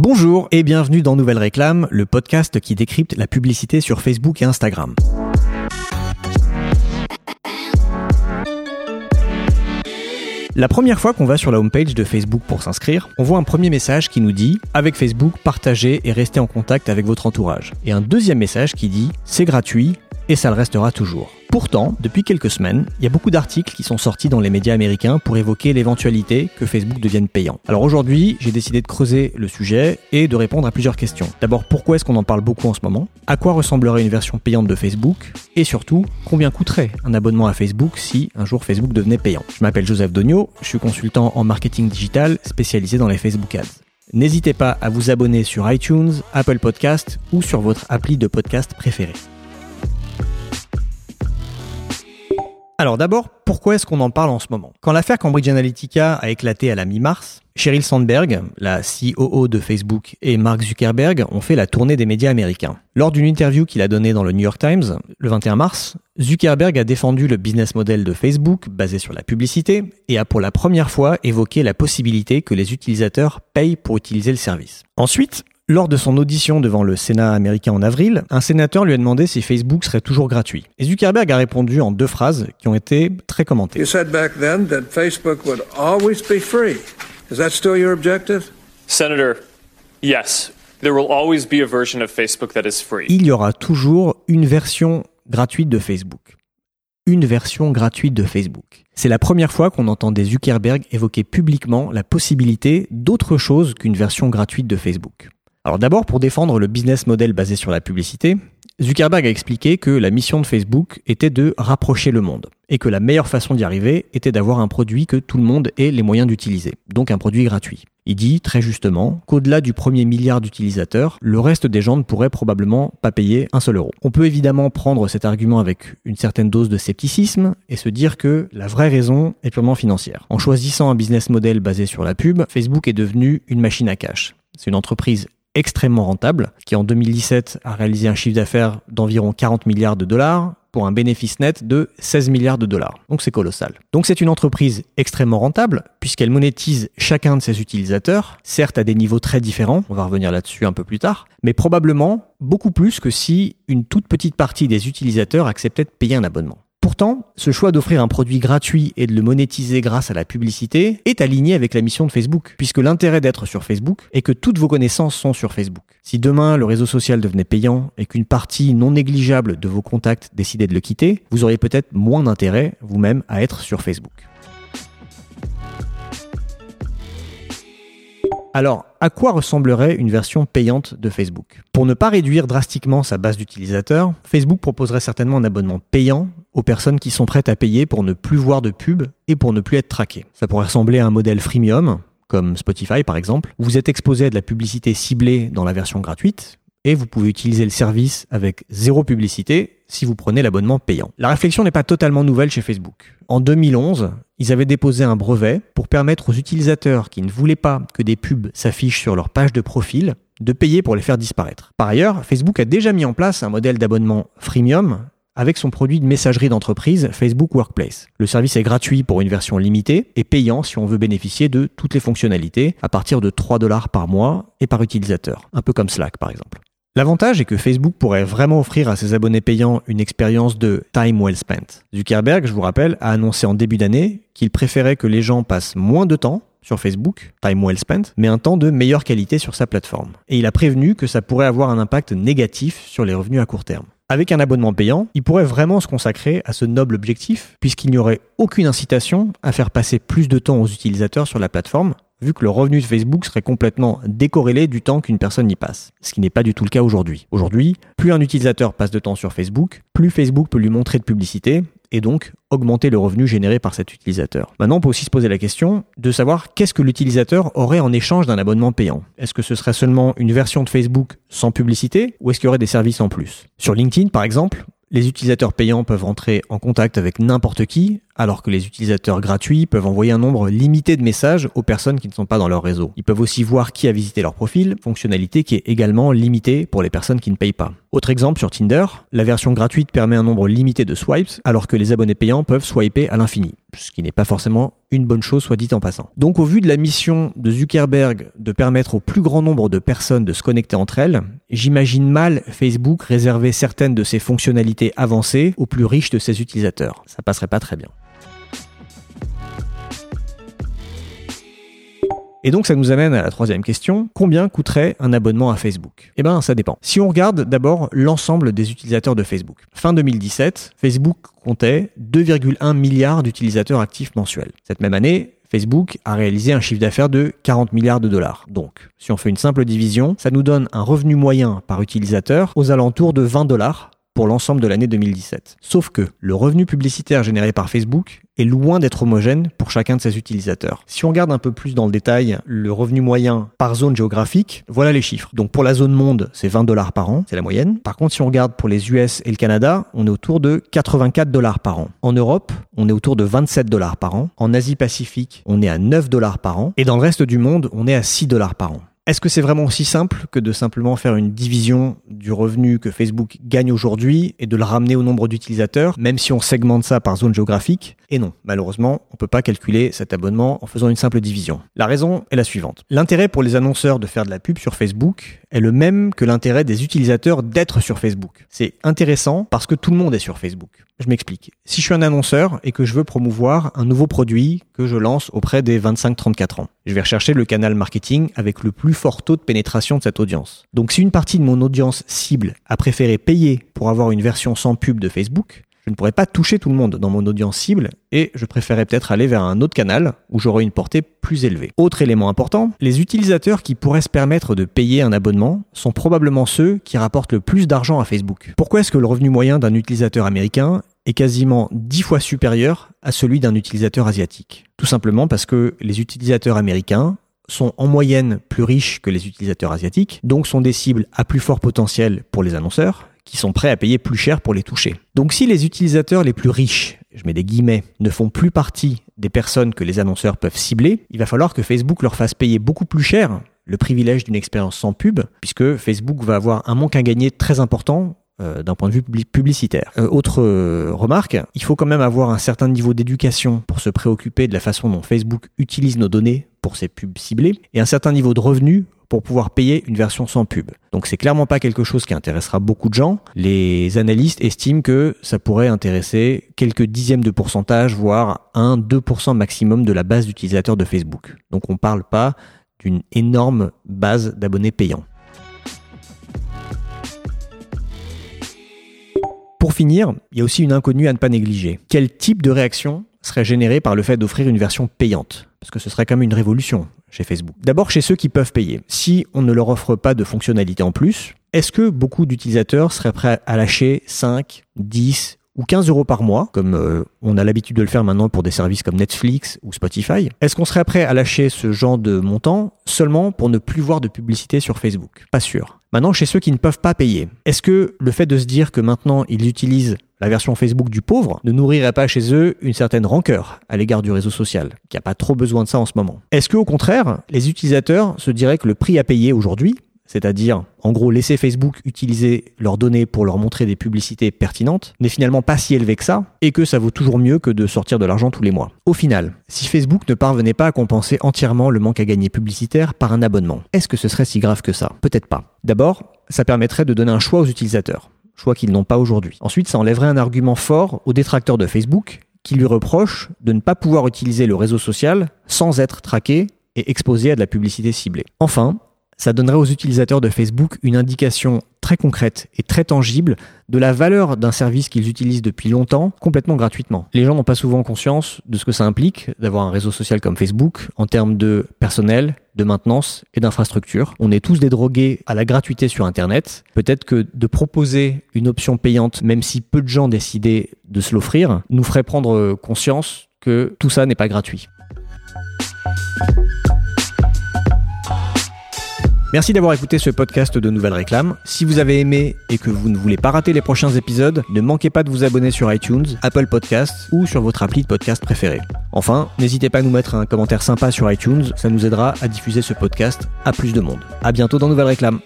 Bonjour et bienvenue dans Nouvelle Réclame, le podcast qui décrypte la publicité sur Facebook et Instagram. La première fois qu'on va sur la homepage de Facebook pour s'inscrire, on voit un premier message qui nous dit Avec Facebook, partagez et restez en contact avec votre entourage. Et un deuxième message qui dit C'est gratuit et ça le restera toujours. Pourtant, depuis quelques semaines, il y a beaucoup d'articles qui sont sortis dans les médias américains pour évoquer l'éventualité que Facebook devienne payant. Alors aujourd'hui, j'ai décidé de creuser le sujet et de répondre à plusieurs questions. D'abord, pourquoi est-ce qu'on en parle beaucoup en ce moment? À quoi ressemblerait une version payante de Facebook? Et surtout, combien coûterait un abonnement à Facebook si un jour Facebook devenait payant? Je m'appelle Joseph Dogno, je suis consultant en marketing digital spécialisé dans les Facebook Ads. N'hésitez pas à vous abonner sur iTunes, Apple Podcast ou sur votre appli de podcast préféré. Alors d'abord, pourquoi est-ce qu'on en parle en ce moment? Quand l'affaire Cambridge Analytica a éclaté à la mi-mars, Sheryl Sandberg, la COO de Facebook, et Mark Zuckerberg ont fait la tournée des médias américains. Lors d'une interview qu'il a donnée dans le New York Times, le 21 mars, Zuckerberg a défendu le business model de Facebook basé sur la publicité et a pour la première fois évoqué la possibilité que les utilisateurs payent pour utiliser le service. Ensuite, lors de son audition devant le Sénat américain en avril, un sénateur lui a demandé si Facebook serait toujours gratuit. Et Zuckerberg a répondu en deux phrases qui ont été très commentées. Senator, yes. There will always be a version of Facebook that is free. Il y aura toujours une version gratuite de Facebook. Une version gratuite de Facebook. C'est la première fois qu'on entendait Zuckerberg évoquer publiquement la possibilité d'autre chose qu'une version gratuite de Facebook. Alors d'abord, pour défendre le business model basé sur la publicité, Zuckerberg a expliqué que la mission de Facebook était de rapprocher le monde et que la meilleure façon d'y arriver était d'avoir un produit que tout le monde ait les moyens d'utiliser, donc un produit gratuit. Il dit très justement qu'au-delà du premier milliard d'utilisateurs, le reste des gens ne pourraient probablement pas payer un seul euro. On peut évidemment prendre cet argument avec une certaine dose de scepticisme et se dire que la vraie raison est purement financière. En choisissant un business model basé sur la pub, Facebook est devenu une machine à cash. C'est une entreprise extrêmement rentable, qui en 2017 a réalisé un chiffre d'affaires d'environ 40 milliards de dollars pour un bénéfice net de 16 milliards de dollars. Donc c'est colossal. Donc c'est une entreprise extrêmement rentable puisqu'elle monétise chacun de ses utilisateurs, certes à des niveaux très différents, on va revenir là-dessus un peu plus tard, mais probablement beaucoup plus que si une toute petite partie des utilisateurs acceptait de payer un abonnement. Pourtant, ce choix d'offrir un produit gratuit et de le monétiser grâce à la publicité est aligné avec la mission de Facebook, puisque l'intérêt d'être sur Facebook est que toutes vos connaissances sont sur Facebook. Si demain le réseau social devenait payant et qu'une partie non négligeable de vos contacts décidait de le quitter, vous auriez peut-être moins d'intérêt vous-même à être sur Facebook. Alors, à quoi ressemblerait une version payante de Facebook? Pour ne pas réduire drastiquement sa base d'utilisateurs, Facebook proposerait certainement un abonnement payant aux personnes qui sont prêtes à payer pour ne plus voir de pub et pour ne plus être traquées. Ça pourrait ressembler à un modèle freemium, comme Spotify par exemple, vous êtes exposé à de la publicité ciblée dans la version gratuite, et vous pouvez utiliser le service avec zéro publicité si vous prenez l'abonnement payant. La réflexion n'est pas totalement nouvelle chez Facebook. En 2011, ils avaient déposé un brevet pour permettre aux utilisateurs qui ne voulaient pas que des pubs s'affichent sur leur page de profil de payer pour les faire disparaître. Par ailleurs, Facebook a déjà mis en place un modèle d'abonnement freemium avec son produit de messagerie d'entreprise Facebook Workplace. Le service est gratuit pour une version limitée et payant si on veut bénéficier de toutes les fonctionnalités à partir de 3 dollars par mois et par utilisateur, un peu comme Slack par exemple. L'avantage est que Facebook pourrait vraiment offrir à ses abonnés payants une expérience de time well spent. Zuckerberg, je vous rappelle, a annoncé en début d'année qu'il préférait que les gens passent moins de temps sur Facebook, time well spent, mais un temps de meilleure qualité sur sa plateforme. Et il a prévenu que ça pourrait avoir un impact négatif sur les revenus à court terme. Avec un abonnement payant, il pourrait vraiment se consacrer à ce noble objectif, puisqu'il n'y aurait aucune incitation à faire passer plus de temps aux utilisateurs sur la plateforme, vu que le revenu de Facebook serait complètement décorrélé du temps qu'une personne y passe. Ce qui n'est pas du tout le cas aujourd'hui. Aujourd'hui, plus un utilisateur passe de temps sur Facebook, plus Facebook peut lui montrer de publicité et donc augmenter le revenu généré par cet utilisateur. Maintenant, on peut aussi se poser la question de savoir qu'est-ce que l'utilisateur aurait en échange d'un abonnement payant. Est-ce que ce serait seulement une version de Facebook sans publicité ou est-ce qu'il y aurait des services en plus? Sur LinkedIn, par exemple, les utilisateurs payants peuvent entrer en contact avec n'importe qui, alors que les utilisateurs gratuits peuvent envoyer un nombre limité de messages aux personnes qui ne sont pas dans leur réseau. Ils peuvent aussi voir qui a visité leur profil, fonctionnalité qui est également limitée pour les personnes qui ne payent pas. Autre exemple sur Tinder, la version gratuite permet un nombre limité de swipes, alors que les abonnés payants peuvent swiper à l'infini. Ce qui n'est pas forcément une bonne chose, soit dit en passant. Donc au vu de la mission de Zuckerberg de permettre au plus grand nombre de personnes de se connecter entre elles, j'imagine mal Facebook réserver certaines de ses fonctionnalités avancées aux plus riches de ses utilisateurs. Ça passerait pas très bien. Et donc ça nous amène à la troisième question. Combien coûterait un abonnement à Facebook? Eh bien ça dépend. Si on regarde d'abord l'ensemble des utilisateurs de Facebook. Fin 2017, Facebook comptait 2,1 milliards d'utilisateurs actifs mensuels. Cette même année, Facebook a réalisé un chiffre d'affaires de 40 milliards de dollars. Donc, si on fait une simple division, ça nous donne un revenu moyen par utilisateur aux alentours de 20 dollars pour l'ensemble de l'année 2017. Sauf que le revenu publicitaire généré par Facebook est loin d'être homogène pour chacun de ses utilisateurs. Si on regarde un peu plus dans le détail le revenu moyen par zone géographique, voilà les chiffres. Donc pour la zone monde, c'est 20 dollars par an, c'est la moyenne. Par contre, si on regarde pour les US et le Canada, on est autour de 84 dollars par an. En Europe, on est autour de 27 dollars par an. En Asie Pacifique, on est à 9 dollars par an. Et dans le reste du monde, on est à 6 dollars par an. Est-ce que c'est vraiment aussi simple que de simplement faire une division du revenu que Facebook gagne aujourd'hui et de le ramener au nombre d'utilisateurs, même si on segmente ça par zone géographique? Et non, malheureusement, on ne peut pas calculer cet abonnement en faisant une simple division. La raison est la suivante. L'intérêt pour les annonceurs de faire de la pub sur Facebook est le même que l'intérêt des utilisateurs d'être sur Facebook. C'est intéressant parce que tout le monde est sur Facebook. Je m'explique. Si je suis un annonceur et que je veux promouvoir un nouveau produit que je lance auprès des 25-34 ans, je vais rechercher le canal marketing avec le plus fort taux de pénétration de cette audience. Donc si une partie de mon audience cible a préféré payer pour avoir une version sans pub de Facebook, je ne pourrais pas toucher tout le monde dans mon audience cible et je préférerais peut-être aller vers un autre canal où j'aurais une portée plus élevée. Autre élément important, les utilisateurs qui pourraient se permettre de payer un abonnement sont probablement ceux qui rapportent le plus d'argent à Facebook. Pourquoi est-ce que le revenu moyen d'un utilisateur américain est quasiment 10 fois supérieur à celui d'un utilisateur asiatique Tout simplement parce que les utilisateurs américains sont en moyenne plus riches que les utilisateurs asiatiques, donc sont des cibles à plus fort potentiel pour les annonceurs, qui sont prêts à payer plus cher pour les toucher. Donc si les utilisateurs les plus riches, je mets des guillemets, ne font plus partie des personnes que les annonceurs peuvent cibler, il va falloir que Facebook leur fasse payer beaucoup plus cher le privilège d'une expérience sans pub, puisque Facebook va avoir un manque à gagner très important euh, d'un point de vue publicitaire. Euh, autre euh, remarque, il faut quand même avoir un certain niveau d'éducation pour se préoccuper de la façon dont Facebook utilise nos données pour ses pubs ciblées, et un certain niveau de revenus pour pouvoir payer une version sans pub. Donc c'est clairement pas quelque chose qui intéressera beaucoup de gens. Les analystes estiment que ça pourrait intéresser quelques dixièmes de pourcentage, voire 1-2% maximum de la base d'utilisateurs de Facebook. Donc on parle pas d'une énorme base d'abonnés payants. Finir, il y a aussi une inconnue à ne pas négliger. Quel type de réaction serait générée par le fait d'offrir une version payante? Parce que ce serait quand même une révolution chez Facebook. D'abord chez ceux qui peuvent payer. Si on ne leur offre pas de fonctionnalités en plus, est-ce que beaucoup d'utilisateurs seraient prêts à lâcher 5, 10 ou 15 euros par mois, comme euh, on a l'habitude de le faire maintenant pour des services comme Netflix ou Spotify, est-ce qu'on serait prêt à lâcher ce genre de montant seulement pour ne plus voir de publicité sur Facebook? Pas sûr. Maintenant, chez ceux qui ne peuvent pas payer, est-ce que le fait de se dire que maintenant ils utilisent la version Facebook du pauvre ne nourrirait pas chez eux une certaine rancœur à l'égard du réseau social, qui n'a pas trop besoin de ça en ce moment? Est-ce qu'au contraire, les utilisateurs se diraient que le prix à payer aujourd'hui, c'est-à-dire en gros laisser Facebook utiliser leurs données pour leur montrer des publicités pertinentes, n'est finalement pas si élevé que ça, et que ça vaut toujours mieux que de sortir de l'argent tous les mois. Au final, si Facebook ne parvenait pas à compenser entièrement le manque à gagner publicitaire par un abonnement, est-ce que ce serait si grave que ça? Peut-être pas. D'abord, ça permettrait de donner un choix aux utilisateurs, choix qu'ils n'ont pas aujourd'hui. Ensuite, ça enlèverait un argument fort aux détracteurs de Facebook qui lui reprochent de ne pas pouvoir utiliser le réseau social sans être traqué et exposé à de la publicité ciblée. Enfin, ça donnerait aux utilisateurs de Facebook une indication très concrète et très tangible de la valeur d'un service qu'ils utilisent depuis longtemps complètement gratuitement. Les gens n'ont pas souvent conscience de ce que ça implique d'avoir un réseau social comme Facebook en termes de personnel, de maintenance et d'infrastructure. On est tous des drogués à la gratuité sur Internet. Peut-être que de proposer une option payante, même si peu de gens décidaient de se l'offrir, nous ferait prendre conscience que tout ça n'est pas gratuit. Merci d'avoir écouté ce podcast de Nouvelles Réclames. Si vous avez aimé et que vous ne voulez pas rater les prochains épisodes, ne manquez pas de vous abonner sur iTunes, Apple Podcasts ou sur votre appli de podcast préféré. Enfin, n'hésitez pas à nous mettre un commentaire sympa sur iTunes, ça nous aidera à diffuser ce podcast à plus de monde. À bientôt dans Nouvelles Réclames.